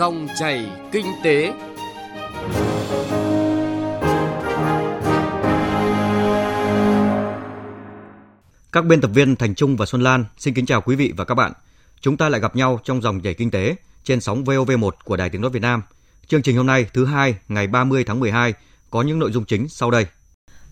Dòng chảy kinh tế. Các biên tập viên Thành Trung và Xuân Lan xin kính chào quý vị và các bạn. Chúng ta lại gặp nhau trong dòng chảy kinh tế trên sóng VOV1 của Đài Tiếng nói Việt Nam. Chương trình hôm nay thứ hai ngày 30 tháng 12 có những nội dung chính sau đây.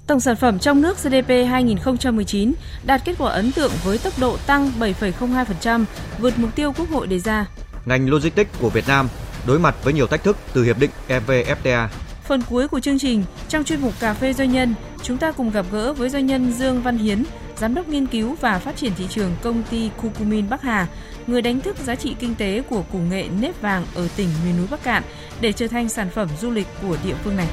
Tổng sản phẩm trong nước GDP 2019 đạt kết quả ấn tượng với tốc độ tăng 7,02%, vượt mục tiêu Quốc hội đề ra. Ngành logistics của Việt Nam đối mặt với nhiều thách thức từ hiệp định EVFTA. Phần cuối của chương trình, trong chuyên mục Cà phê Doanh nhân, chúng ta cùng gặp gỡ với doanh nhân Dương Văn Hiến, Giám đốc nghiên cứu và phát triển thị trường công ty Cucumin Bắc Hà, người đánh thức giá trị kinh tế của củ nghệ nếp vàng ở tỉnh miền núi Bắc Cạn để trở thành sản phẩm du lịch của địa phương này.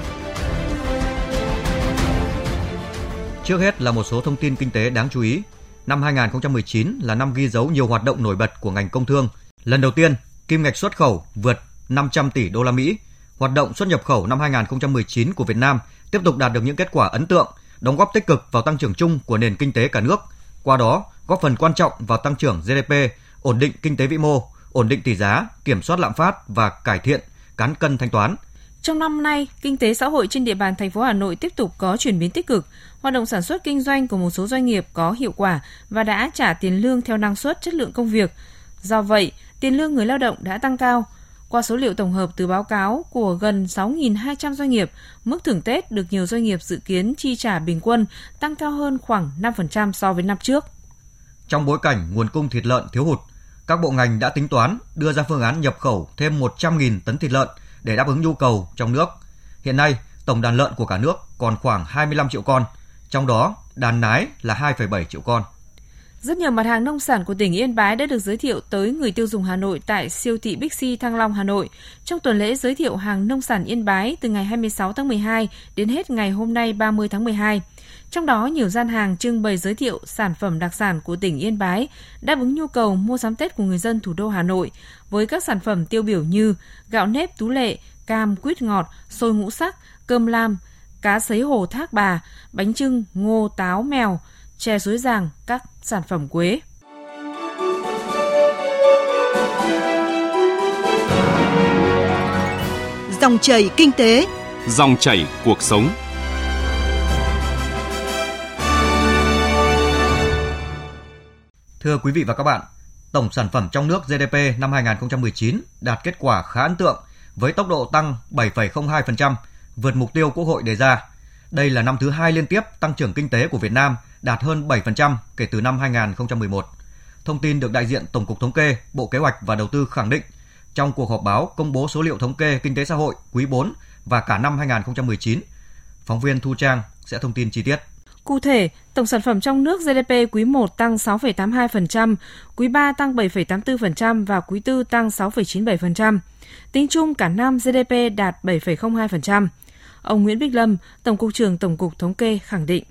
Trước hết là một số thông tin kinh tế đáng chú ý. Năm 2019 là năm ghi dấu nhiều hoạt động nổi bật của ngành công thương. Lần đầu tiên, kim ngạch xuất khẩu vượt 500 tỷ đô la Mỹ. Hoạt động xuất nhập khẩu năm 2019 của Việt Nam tiếp tục đạt được những kết quả ấn tượng, đóng góp tích cực vào tăng trưởng chung của nền kinh tế cả nước. Qua đó, góp phần quan trọng vào tăng trưởng GDP, ổn định kinh tế vĩ mô, ổn định tỷ giá, kiểm soát lạm phát và cải thiện cán cân thanh toán. Trong năm nay, kinh tế xã hội trên địa bàn thành phố Hà Nội tiếp tục có chuyển biến tích cực. Hoạt động sản xuất kinh doanh của một số doanh nghiệp có hiệu quả và đã trả tiền lương theo năng suất chất lượng công việc. Do vậy, tiền lương người lao động đã tăng cao. Qua số liệu tổng hợp từ báo cáo của gần 6.200 doanh nghiệp, mức thưởng Tết được nhiều doanh nghiệp dự kiến chi trả bình quân tăng cao hơn khoảng 5% so với năm trước. Trong bối cảnh nguồn cung thịt lợn thiếu hụt, các bộ ngành đã tính toán đưa ra phương án nhập khẩu thêm 100.000 tấn thịt lợn để đáp ứng nhu cầu trong nước. Hiện nay, tổng đàn lợn của cả nước còn khoảng 25 triệu con, trong đó đàn nái là 2,7 triệu con. Rất nhiều mặt hàng nông sản của tỉnh Yên Bái đã được giới thiệu tới người tiêu dùng Hà Nội tại siêu thị Bixi Thăng Long Hà Nội trong tuần lễ giới thiệu hàng nông sản Yên Bái từ ngày 26 tháng 12 đến hết ngày hôm nay 30 tháng 12. Trong đó, nhiều gian hàng trưng bày giới thiệu sản phẩm đặc sản của tỉnh Yên Bái đáp ứng nhu cầu mua sắm Tết của người dân thủ đô Hà Nội với các sản phẩm tiêu biểu như gạo nếp tú lệ, cam quýt ngọt, xôi ngũ sắc, cơm lam, cá sấy hồ thác bà, bánh trưng, ngô táo mèo, chè suối giàng, các sản phẩm quế. Dòng chảy kinh tế, dòng chảy cuộc sống. Thưa quý vị và các bạn, tổng sản phẩm trong nước GDP năm 2019 đạt kết quả khá ấn tượng với tốc độ tăng 7,02%, vượt mục tiêu Quốc hội đề ra. Đây là năm thứ hai liên tiếp tăng trưởng kinh tế của Việt Nam đạt hơn 7% kể từ năm 2011. Thông tin được đại diện Tổng cục Thống kê, Bộ Kế hoạch và Đầu tư khẳng định trong cuộc họp báo công bố số liệu thống kê kinh tế xã hội quý 4 và cả năm 2019. Phóng viên Thu Trang sẽ thông tin chi tiết. Cụ thể, tổng sản phẩm trong nước GDP quý 1 tăng 6,82%, quý 3 tăng 7,84% và quý 4 tăng 6,97%. Tính chung cả năm GDP đạt 7,02%. Ông Nguyễn Bích Lâm, Tổng cục trưởng Tổng cục Thống kê khẳng định.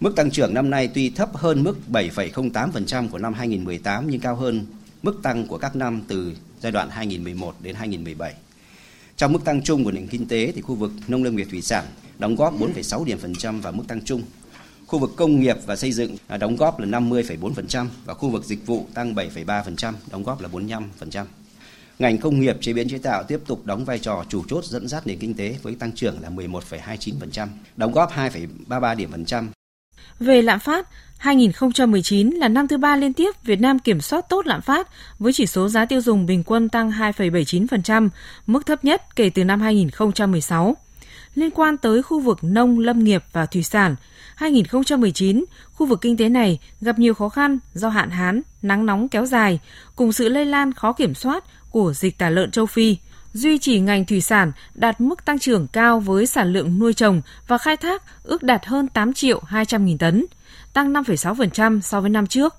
Mức tăng trưởng năm nay tuy thấp hơn mức 7,08% của năm 2018 nhưng cao hơn mức tăng của các năm từ giai đoạn 2011 đến 2017. Trong mức tăng chung của nền kinh tế thì khu vực nông lâm nghiệp thủy sản đóng góp 4,6 điểm phần trăm vào mức tăng chung. Khu vực công nghiệp và xây dựng à, đóng góp là 50,4% và khu vực dịch vụ tăng 7,3%, đóng góp là 45%. Ngành công nghiệp chế biến chế tạo tiếp tục đóng vai trò chủ chốt dẫn dắt nền kinh tế với tăng trưởng là 11,29%, đóng góp 2,33 điểm phần trăm. Về lạm phát, 2019 là năm thứ ba liên tiếp Việt Nam kiểm soát tốt lạm phát với chỉ số giá tiêu dùng bình quân tăng 2,79%, mức thấp nhất kể từ năm 2016. Liên quan tới khu vực nông, lâm nghiệp và thủy sản, 2019, khu vực kinh tế này gặp nhiều khó khăn do hạn hán, nắng nóng kéo dài, cùng sự lây lan khó kiểm soát của dịch tả lợn châu Phi. Duy trì ngành thủy sản đạt mức tăng trưởng cao với sản lượng nuôi trồng và khai thác ước đạt hơn 8 triệu 200 nghìn tấn, tăng 5,6% so với năm trước.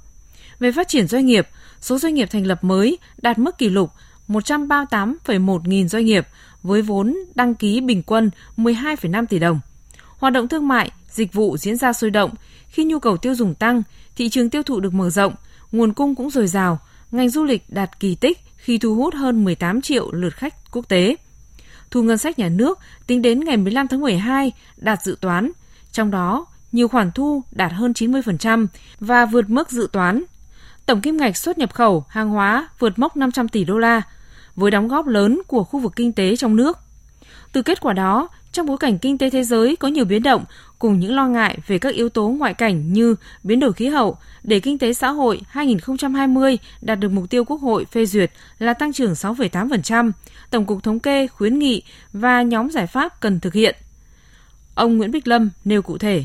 Về phát triển doanh nghiệp, số doanh nghiệp thành lập mới đạt mức kỷ lục 138,1 nghìn doanh nghiệp với vốn đăng ký bình quân 12,5 tỷ đồng. Hoạt động thương mại, dịch vụ diễn ra sôi động, khi nhu cầu tiêu dùng tăng, thị trường tiêu thụ được mở rộng, nguồn cung cũng dồi dào, ngành du lịch đạt kỳ tích khi thu hút hơn 18 triệu lượt khách quốc tế. Thu ngân sách nhà nước tính đến ngày 15 tháng 12 đạt dự toán, trong đó nhiều khoản thu đạt hơn 90% và vượt mức dự toán. Tổng kim ngạch xuất nhập khẩu hàng hóa vượt mốc 500 tỷ đô la. với đóng góp lớn của khu vực kinh tế trong nước. Từ kết quả đó, trong bối cảnh kinh tế thế giới có nhiều biến động cùng những lo ngại về các yếu tố ngoại cảnh như biến đổi khí hậu để kinh tế xã hội 2020 đạt được mục tiêu Quốc hội phê duyệt là tăng trưởng 6,8%, Tổng cục Thống kê khuyến nghị và nhóm giải pháp cần thực hiện. Ông Nguyễn Bích Lâm nêu cụ thể.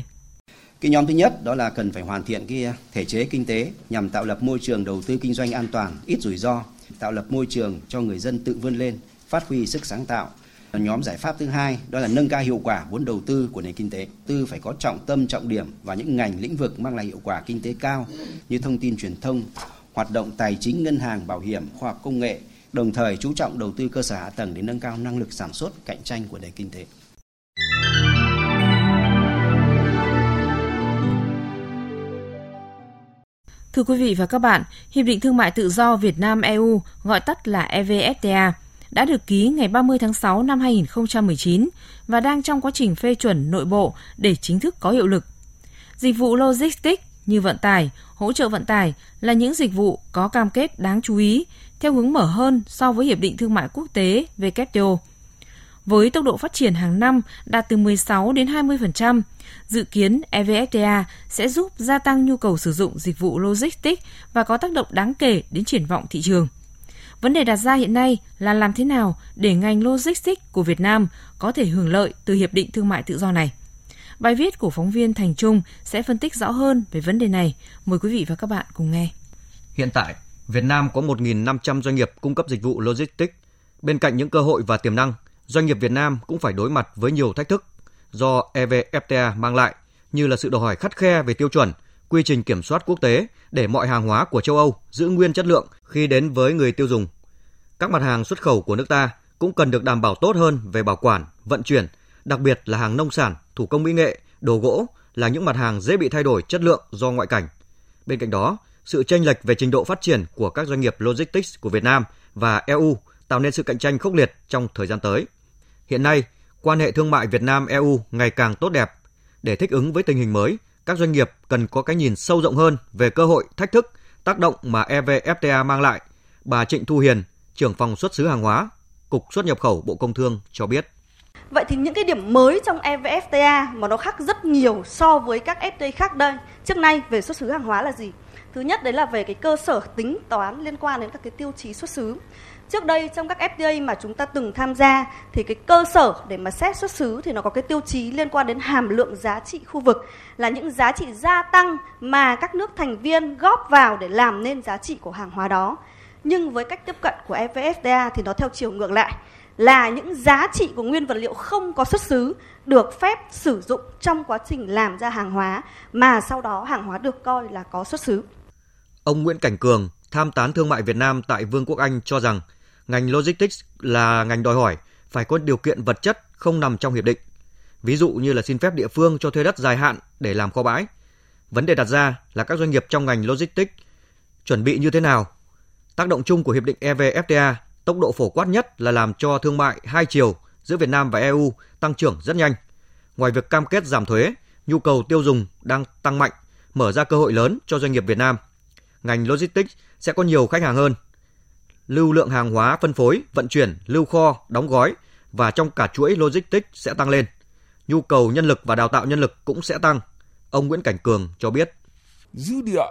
Cái nhóm thứ nhất đó là cần phải hoàn thiện cái thể chế kinh tế nhằm tạo lập môi trường đầu tư kinh doanh an toàn, ít rủi ro, tạo lập môi trường cho người dân tự vươn lên, phát huy sức sáng tạo, Nhóm giải pháp thứ hai đó là nâng cao hiệu quả vốn đầu tư của nền kinh tế. Tư phải có trọng tâm trọng điểm vào những ngành lĩnh vực mang lại hiệu quả kinh tế cao như thông tin truyền thông, hoạt động tài chính ngân hàng, bảo hiểm, khoa học công nghệ, đồng thời chú trọng đầu tư cơ sở hạ tầng để nâng cao năng lực sản xuất cạnh tranh của nền kinh tế. Thưa quý vị và các bạn, Hiệp định Thương mại Tự do Việt Nam EU, gọi tắt là EVFTA, đã được ký ngày 30 tháng 6 năm 2019 và đang trong quá trình phê chuẩn nội bộ để chính thức có hiệu lực. Dịch vụ logistics như vận tải, hỗ trợ vận tải là những dịch vụ có cam kết đáng chú ý theo hướng mở hơn so với Hiệp định Thương mại Quốc tế WTO. Với tốc độ phát triển hàng năm đạt từ 16 đến 20%, dự kiến EVFTA sẽ giúp gia tăng nhu cầu sử dụng dịch vụ logistics và có tác động đáng kể đến triển vọng thị trường. Vấn đề đặt ra hiện nay là làm thế nào để ngành logistics của Việt Nam có thể hưởng lợi từ hiệp định thương mại tự do này. Bài viết của phóng viên Thành Trung sẽ phân tích rõ hơn về vấn đề này. Mời quý vị và các bạn cùng nghe. Hiện tại, Việt Nam có 1.500 doanh nghiệp cung cấp dịch vụ logistics. Bên cạnh những cơ hội và tiềm năng, doanh nghiệp Việt Nam cũng phải đối mặt với nhiều thách thức do EVFTA mang lại như là sự đòi hỏi khắt khe về tiêu chuẩn, quy trình kiểm soát quốc tế để mọi hàng hóa của châu Âu giữ nguyên chất lượng khi đến với người tiêu dùng. Các mặt hàng xuất khẩu của nước ta cũng cần được đảm bảo tốt hơn về bảo quản, vận chuyển, đặc biệt là hàng nông sản, thủ công mỹ nghệ, đồ gỗ là những mặt hàng dễ bị thay đổi chất lượng do ngoại cảnh. Bên cạnh đó, sự chênh lệch về trình độ phát triển của các doanh nghiệp logistics của Việt Nam và EU tạo nên sự cạnh tranh khốc liệt trong thời gian tới. Hiện nay, quan hệ thương mại Việt Nam EU ngày càng tốt đẹp. Để thích ứng với tình hình mới, các doanh nghiệp cần có cái nhìn sâu rộng hơn về cơ hội, thách thức, tác động mà EVFTA mang lại. Bà Trịnh Thu Hiền, trưởng phòng xuất xứ hàng hóa, Cục xuất nhập khẩu Bộ Công Thương cho biết. Vậy thì những cái điểm mới trong EVFTA mà nó khác rất nhiều so với các FTA khác đây trước nay về xuất xứ hàng hóa là gì? Thứ nhất đấy là về cái cơ sở tính toán liên quan đến các cái tiêu chí xuất xứ. Trước đây trong các FTA mà chúng ta từng tham gia thì cái cơ sở để mà xét xuất xứ thì nó có cái tiêu chí liên quan đến hàm lượng giá trị khu vực là những giá trị gia tăng mà các nước thành viên góp vào để làm nên giá trị của hàng hóa đó. Nhưng với cách tiếp cận của EVFTA thì nó theo chiều ngược lại là những giá trị của nguyên vật liệu không có xuất xứ được phép sử dụng trong quá trình làm ra hàng hóa mà sau đó hàng hóa được coi là có xuất xứ. Ông Nguyễn Cảnh Cường, tham tán thương mại Việt Nam tại Vương quốc Anh cho rằng ngành logistics là ngành đòi hỏi phải có điều kiện vật chất không nằm trong hiệp định. Ví dụ như là xin phép địa phương cho thuê đất dài hạn để làm kho bãi. Vấn đề đặt ra là các doanh nghiệp trong ngành logistics chuẩn bị như thế nào? Tác động chung của hiệp định EVFTA tốc độ phổ quát nhất là làm cho thương mại hai chiều giữa Việt Nam và EU tăng trưởng rất nhanh. Ngoài việc cam kết giảm thuế, nhu cầu tiêu dùng đang tăng mạnh, mở ra cơ hội lớn cho doanh nghiệp Việt Nam. Ngành logistics sẽ có nhiều khách hàng hơn – lưu lượng hàng hóa phân phối, vận chuyển, lưu kho, đóng gói và trong cả chuỗi logistics sẽ tăng lên. Nhu cầu nhân lực và đào tạo nhân lực cũng sẽ tăng. Ông Nguyễn Cảnh Cường cho biết. Dư địa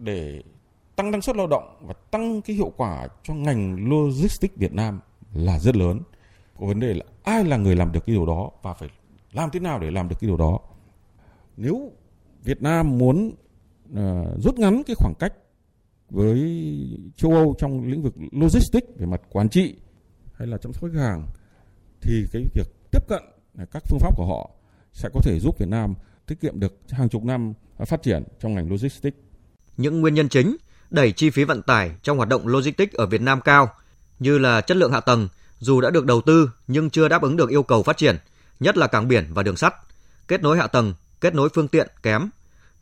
để tăng năng suất lao động và tăng cái hiệu quả cho ngành logistics Việt Nam là rất lớn. Có vấn đề là ai là người làm được cái điều đó và phải làm thế nào để làm được cái điều đó. Nếu Việt Nam muốn uh, rút ngắn cái khoảng cách với châu Âu trong lĩnh vực logistics về mặt quản trị hay là chăm sóc khách hàng thì cái việc tiếp cận các phương pháp của họ sẽ có thể giúp Việt Nam tiết kiệm được hàng chục năm phát triển trong ngành logistics. Những nguyên nhân chính đẩy chi phí vận tải trong hoạt động logistics ở Việt Nam cao như là chất lượng hạ tầng dù đã được đầu tư nhưng chưa đáp ứng được yêu cầu phát triển, nhất là cảng biển và đường sắt, kết nối hạ tầng, kết nối phương tiện kém,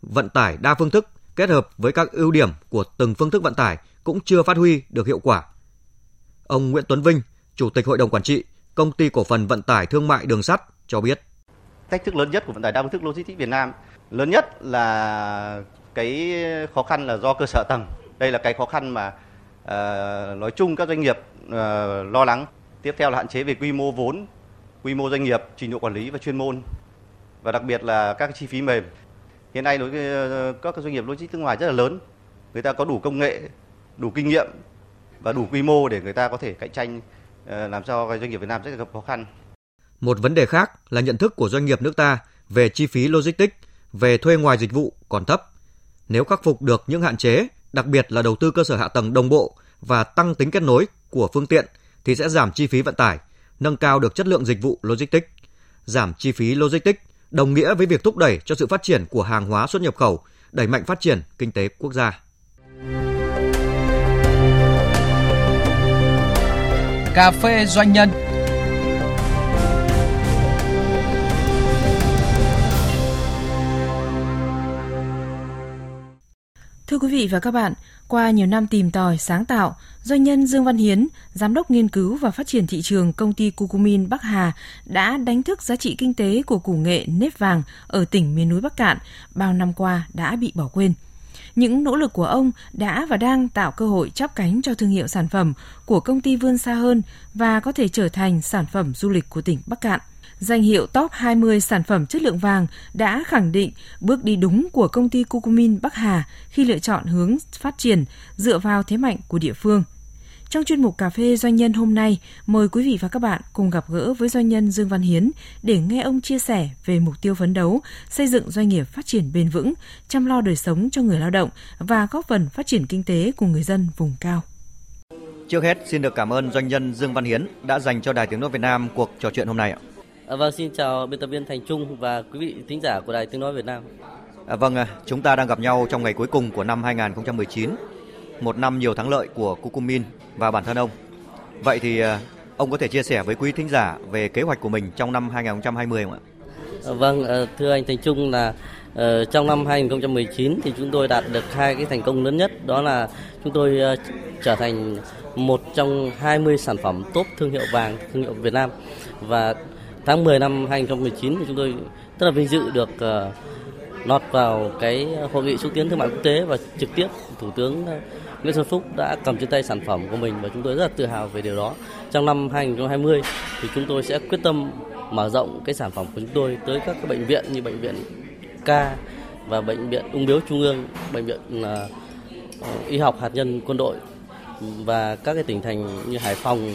vận tải đa phương thức kết hợp với các ưu điểm của từng phương thức vận tải cũng chưa phát huy được hiệu quả. Ông Nguyễn Tuấn Vinh, Chủ tịch Hội đồng Quản trị, Công ty Cổ phần Vận tải Thương mại Đường sắt cho biết. Thách thức lớn nhất của vận tải đa phương thức logistics Việt Nam lớn nhất là cái khó khăn là do cơ sở tầng. Đây là cái khó khăn mà ờ, nói chung các doanh nghiệp ờ, lo lắng. Tiếp theo là hạn chế về quy mô vốn, quy mô doanh nghiệp, trình độ quản lý và chuyên môn và đặc biệt là các chi phí mềm. Hiện nay đối với ờ, các doanh nghiệp logistics nước ngoài rất là lớn, người ta có đủ công nghệ, đủ kinh nghiệm và đủ quy mô để người ta có thể cạnh tranh ờ, làm cho doanh nghiệp Việt Nam rất gặp khó khăn. Một vấn đề khác là nhận thức của doanh nghiệp nước ta về chi phí logistics, về thuê ngoài dịch vụ còn thấp. Nếu khắc phục được những hạn chế, đặc biệt là đầu tư cơ sở hạ tầng đồng bộ và tăng tính kết nối của phương tiện thì sẽ giảm chi phí vận tải, nâng cao được chất lượng dịch vụ logistics. Giảm chi phí logistics đồng nghĩa với việc thúc đẩy cho sự phát triển của hàng hóa xuất nhập khẩu, đẩy mạnh phát triển kinh tế quốc gia. Cà phê doanh nhân Thưa quý vị và các bạn, qua nhiều năm tìm tòi, sáng tạo, doanh nhân Dương Văn Hiến, giám đốc nghiên cứu và phát triển thị trường công ty Cucumin Bắc Hà đã đánh thức giá trị kinh tế của củ nghệ nếp vàng ở tỉnh miền núi Bắc Cạn bao năm qua đã bị bỏ quên. Những nỗ lực của ông đã và đang tạo cơ hội chắp cánh cho thương hiệu sản phẩm của công ty vươn xa hơn và có thể trở thành sản phẩm du lịch của tỉnh Bắc Cạn. Danh hiệu top 20 sản phẩm chất lượng vàng đã khẳng định bước đi đúng của công ty Cucumin Bắc Hà khi lựa chọn hướng phát triển dựa vào thế mạnh của địa phương. Trong chuyên mục Cà phê Doanh nhân hôm nay, mời quý vị và các bạn cùng gặp gỡ với doanh nhân Dương Văn Hiến để nghe ông chia sẻ về mục tiêu phấn đấu, xây dựng doanh nghiệp phát triển bền vững, chăm lo đời sống cho người lao động và góp phần phát triển kinh tế của người dân vùng cao. Trước hết, xin được cảm ơn doanh nhân Dương Văn Hiến đã dành cho Đài Tiếng Nói Việt Nam cuộc trò chuyện hôm nay ạ. À, vâng, xin chào biên tập viên Thành Trung và quý vị thính giả của Đài Tiếng Nói Việt Nam. À, vâng, chúng ta đang gặp nhau trong ngày cuối cùng của năm 2019, một năm nhiều thắng lợi của Cucumin và bản thân ông. Vậy thì à, ông có thể chia sẻ với quý thính giả về kế hoạch của mình trong năm 2020 không ạ? À, vâng, à, thưa anh Thành Trung là uh, trong năm 2019 thì chúng tôi đạt được hai cái thành công lớn nhất đó là chúng tôi uh, trở thành một trong 20 sản phẩm top thương hiệu vàng thương hiệu Việt Nam và tháng 10 năm 2019 thì chúng tôi rất là vinh dự được ờ, lọt vào cái hội nghị xúc tiến thương mại quốc tế và trực tiếp thủ tướng ờ, Nguyễn Xuân Phúc đã cầm trên tay sản phẩm của mình và chúng tôi rất là tự hào về điều đó. Trong năm 2020 thì chúng tôi sẽ quyết tâm mở rộng cái sản phẩm của chúng tôi tới các cái bệnh viện như bệnh viện K và bệnh viện ung biếu trung ương, bệnh viện uh, y học hạt nhân quân đội và các cái tỉnh thành như Hải Phòng,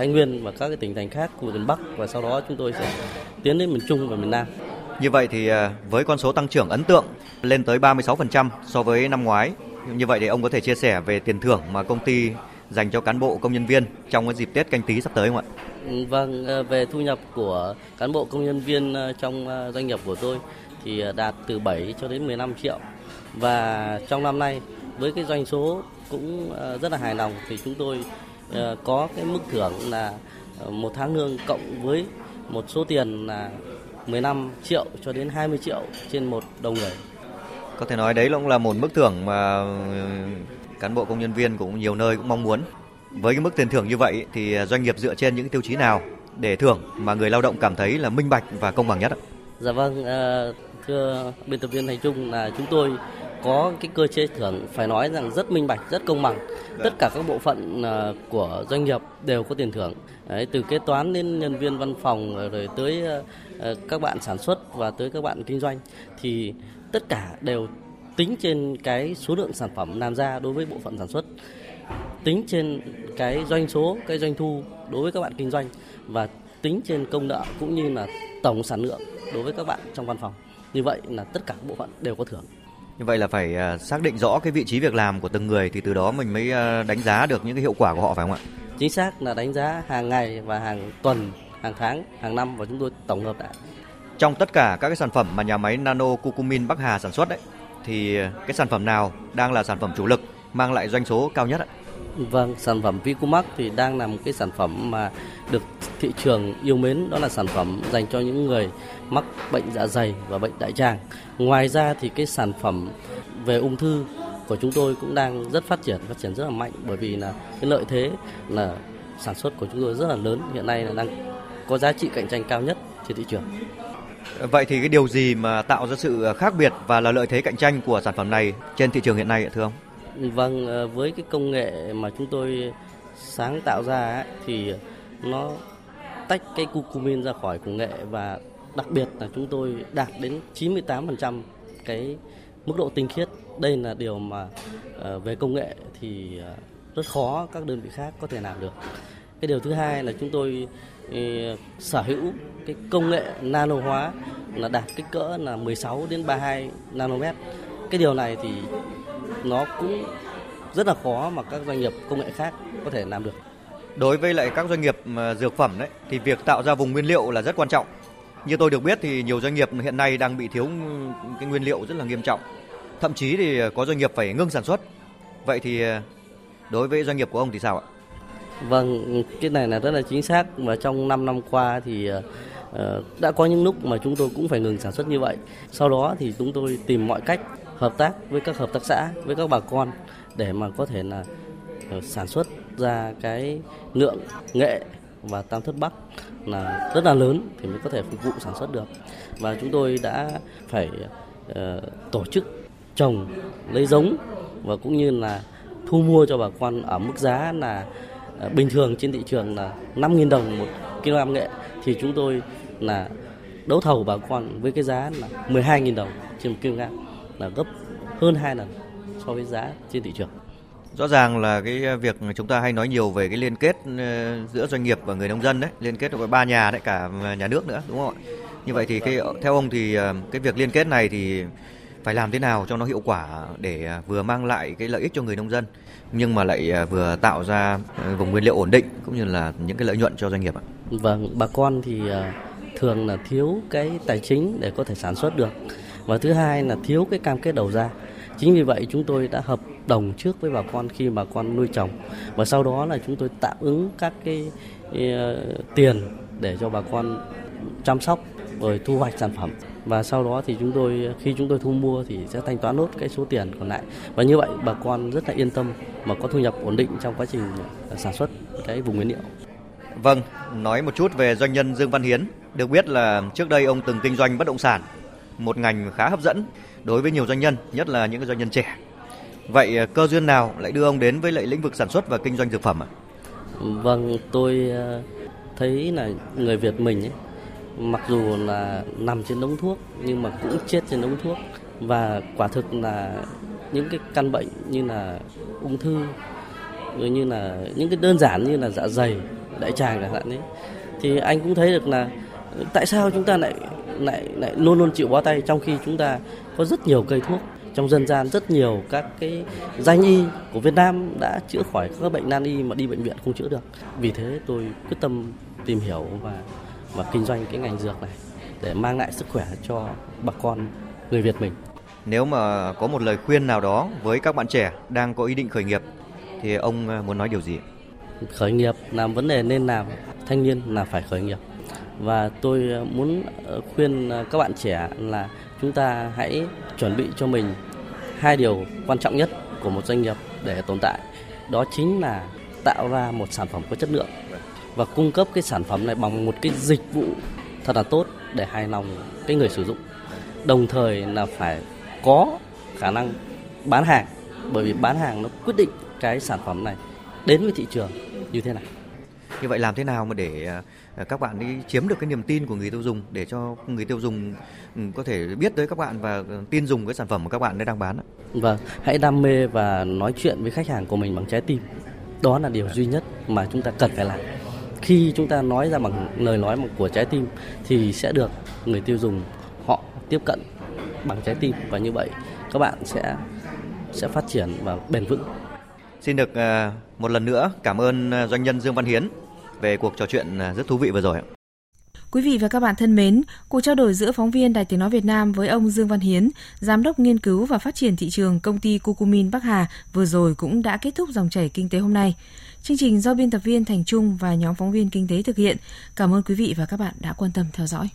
Thái Nguyên và các cái tỉnh thành khác của miền Bắc và sau đó chúng tôi sẽ tiến đến miền Trung và miền Nam. Như vậy thì à, với con số tăng trưởng ấn tượng lên tới 36% so với năm ngoái, như vậy thì ông có thể chia sẻ về tiền thưởng mà công ty dành cho cán bộ công nhân viên trong cái dịp Tết canh tí sắp tới không ạ? Ừ, vâng, à, về thu nhập của cán bộ công nhân viên à, trong doanh nghiệp của tôi thì đạt từ 7 cho đến 15 triệu. Và trong năm nay với cái doanh số cũng rất là hài lòng thì chúng tôi có cái mức thưởng là ờ, một tháng lương cộng với một số tiền là 15 triệu cho đến 20 triệu trên một đầu người. Có thể nói đấy cũng là một mức thưởng mà ừ, cán bộ công nhân viên cũng nhiều nơi cũng mong muốn. Với cái mức tiền thưởng như vậy thì doanh nghiệp dựa trên những tiêu chí nào để thưởng mà người lao động cảm thấy là minh bạch và công bằng nhất ạ? Dạ vâng, ờ, thưa biên tập viên Thành Trung là chúng tôi có cái cơ chế thưởng phải nói rằng rất minh bạch, rất công bằng. Tất cả các bộ phận ờ, của doanh nghiệp đều có tiền thưởng. Đấy, từ kế toán đến nhân viên văn phòng rồi tới ờ, các bạn sản xuất và tới các bạn kinh doanh thì tất cả đều tính trên cái số lượng sản phẩm làm ra đối với bộ phận sản xuất tính trên cái doanh số cái doanh thu đối với các bạn kinh doanh và tính trên công nợ cũng như là tổng sản lượng đối với các bạn trong văn phòng như vậy là tất cả các bộ phận đều có thưởng như vậy là phải à, xác định rõ cái vị trí việc làm của từng người thì từ đó mình mới à, đánh giá được những cái hiệu quả của họ phải không ạ? Chính xác là đánh giá hàng ngày và hàng tuần, hàng tháng, hàng năm và chúng tôi tổng hợp lại. Trong tất cả các cái sản phẩm mà nhà máy Nano Cucumin Bắc Hà sản xuất đấy thì cái sản phẩm nào đang là sản phẩm chủ lực mang lại doanh số cao nhất ạ? Vâng, sản phẩm Vicumax thì đang là một cái sản phẩm mà được thị trường yêu mến đó là sản phẩm dành cho những người mắc bệnh dạ dày và bệnh đại tràng. Ngoài ra thì cái sản phẩm về ung thư của chúng tôi cũng đang rất phát triển, phát triển rất là mạnh bởi vì là cái lợi thế là sản xuất của chúng tôi rất là lớn, hiện nay là đang có giá trị cạnh tranh cao nhất trên thị trường. Vậy thì cái điều gì mà tạo ra sự khác biệt và là lợi thế cạnh tranh của sản phẩm này trên thị trường hiện nay thưa ông? Vâng, ờ, với cái công nghệ mà chúng tôi sáng tạo ra ấy, thì nó tách cái curcumin ra khỏi củ nghệ và đặc biệt là chúng tôi đạt đến 98% cái mức độ tinh khiết. Đây là điều mà ờ, về công nghệ thì ờ, rất khó các đơn vị khác có thể làm được. Cái điều thứ hai là chúng tôi sở hữu cái công nghệ nano hóa là đạt kích cỡ là 16 đến 32 nanomet. Cái điều này thì nó cũng rất là khó mà các doanh nghiệp công nghệ khác có thể làm được. Đối với lại các doanh nghiệp dược phẩm đấy thì việc tạo ra vùng nguyên liệu là rất quan trọng. Như tôi được biết thì nhiều doanh nghiệp hiện nay đang bị thiếu cái nguyên liệu rất là nghiêm trọng. Thậm chí thì có doanh nghiệp phải ngưng sản xuất. Vậy thì đối với doanh nghiệp của ông thì sao ạ? Vâng, cái này là rất là chính xác và trong 5 năm qua thì uh, đã có những lúc mà chúng tôi cũng phải ngừng sản xuất như vậy. Sau đó thì chúng tôi tìm mọi cách hợp tác với các hợp tác xã, với các bà con để mà có thể là ờ, sản xuất ra cái lượng nghệ và tam thất bắc là rất là lớn thì mới có thể phục vụ sản xuất được. Và chúng tôi đã phải uh, tổ chức trồng lấy giống và cũng như là thu mua cho bà con ở mức giá là ờ, bình thường trên thị trường là 5.000 đồng một kg nghệ thì chúng tôi là đấu thầu bà con với cái giá là 12.000 đồng trên một kg là gấp hơn hai lần so với giá trên thị trường. Rõ ràng là cái việc chúng ta hay nói nhiều về cái liên kết giữa doanh nghiệp và người nông dân đấy, liên kết với ba nhà đấy cả nhà nước nữa đúng không ạ? Như vậy thì cái theo ông thì cái việc liên kết này thì phải làm thế nào cho nó hiệu quả để vừa mang lại cái lợi ích cho người nông dân nhưng mà lại vừa tạo ra vùng nguyên liệu ổn định cũng như là những cái lợi nhuận cho doanh nghiệp ạ. Vâng, bà con thì thường là thiếu cái tài chính để có thể sản xuất được và thứ hai là thiếu cái cam kết đầu ra. Chính vì vậy chúng tôi đã hợp đồng trước với bà con khi bà con nuôi trồng và sau đó là chúng tôi tạm ứng các cái ờ, tiền để cho bà con chăm sóc rồi thu hoạch sản phẩm và sau đó thì chúng tôi khi chúng tôi thu mua thì sẽ thanh toán nốt cái số tiền còn lại và như vậy bà con rất là yên tâm mà có thu nhập ổn định trong quá trình ờ, sản xuất cái vùng nguyên liệu. Vâng, nói một chút về doanh nhân Dương Văn Hiến. Được biết là trước đây ông từng kinh doanh bất động sản, một ngành khá hấp dẫn đối với nhiều doanh nhân, nhất là những doanh nhân trẻ. Vậy ờ, cơ duyên nào lại đưa ông đến với lại lĩnh vực sản xuất và kinh doanh dược phẩm ạ? Vâng, tôi ờ, thấy là người Việt mình ấy, mặc dù là nằm trên đống thuốc nhưng mà cũng chết trên đống thuốc và quả thực là những cái căn bệnh như là ung thư như là những cái đơn giản như là dạ dày đại tràng chẳng hạn ấy thì anh cũng thấy được là tại sao chúng ta lại lại lại luôn luôn chịu bó tay trong khi chúng ta có rất nhiều cây thuốc trong dân gian rất nhiều các cái danh y của Việt Nam đã chữa khỏi các bệnh nan y mà đi bệnh viện không chữa được vì thế tôi quyết tâm tìm hiểu và và kinh doanh cái ngành dược này để mang lại sức khỏe cho bà con người Việt mình. Nếu mà có một lời khuyên nào đó với các bạn trẻ đang có ý định khởi nghiệp thì ông muốn nói điều gì? Khởi nghiệp là vấn đề nên làm, thanh niên là phải khởi nghiệp. Và tôi ờ, muốn ờ, khuyên ờ, các bạn trẻ là chúng ta hãy chuẩn bị cho mình hai điều quan trọng nhất của một doanh nghiệp để tồn tại. Đó chính là tạo ra một sản phẩm có chất lượng và cung cấp cái sản phẩm này bằng một cái dịch vụ thật là tốt để hài lòng cái người sử dụng đồng thời là phải có khả năng bán hàng, bởi vì bán hàng nó quyết định cái sản phẩm này đến với thị trường như thế nào như vậy làm thế nào mà để các bạn đi chiếm được cái niềm tin của người tiêu dùng để cho người tiêu dùng ừ, có thể biết tới các bạn và tin dùng cái sản phẩm của các bạn đang bán Vâng, hãy đam mê và nói chuyện với khách hàng của mình bằng trái tim. Đó là điều duy nhất mà chúng ta cần phải làm khi chúng ta nói ra bằng lời nói của trái tim thì sẽ được người tiêu dùng họ tiếp cận bằng trái tim và như vậy các bạn sẽ sẽ phát triển và bền vững. Xin được một lần nữa cảm ơn doanh nhân Dương Văn Hiến về cuộc trò chuyện à, rất thú vị vừa rồi. Quý vị và các bạn thân mến, cuộc trao đổi giữa phóng viên Đài Tiếng Nói Việt Nam với ông Dương Văn Hiến, Giám đốc nghiên cứu và phát triển thị trường công ty Cucumin Bắc Hà vừa rồi cũng đã kết thúc dòng chảy kinh tế hôm nay. Chương trình do biên tập viên Thành Trung và nhóm phóng viên kinh tế thực hiện. Cảm ơn quý vị và các bạn đã quan tâm theo dõi.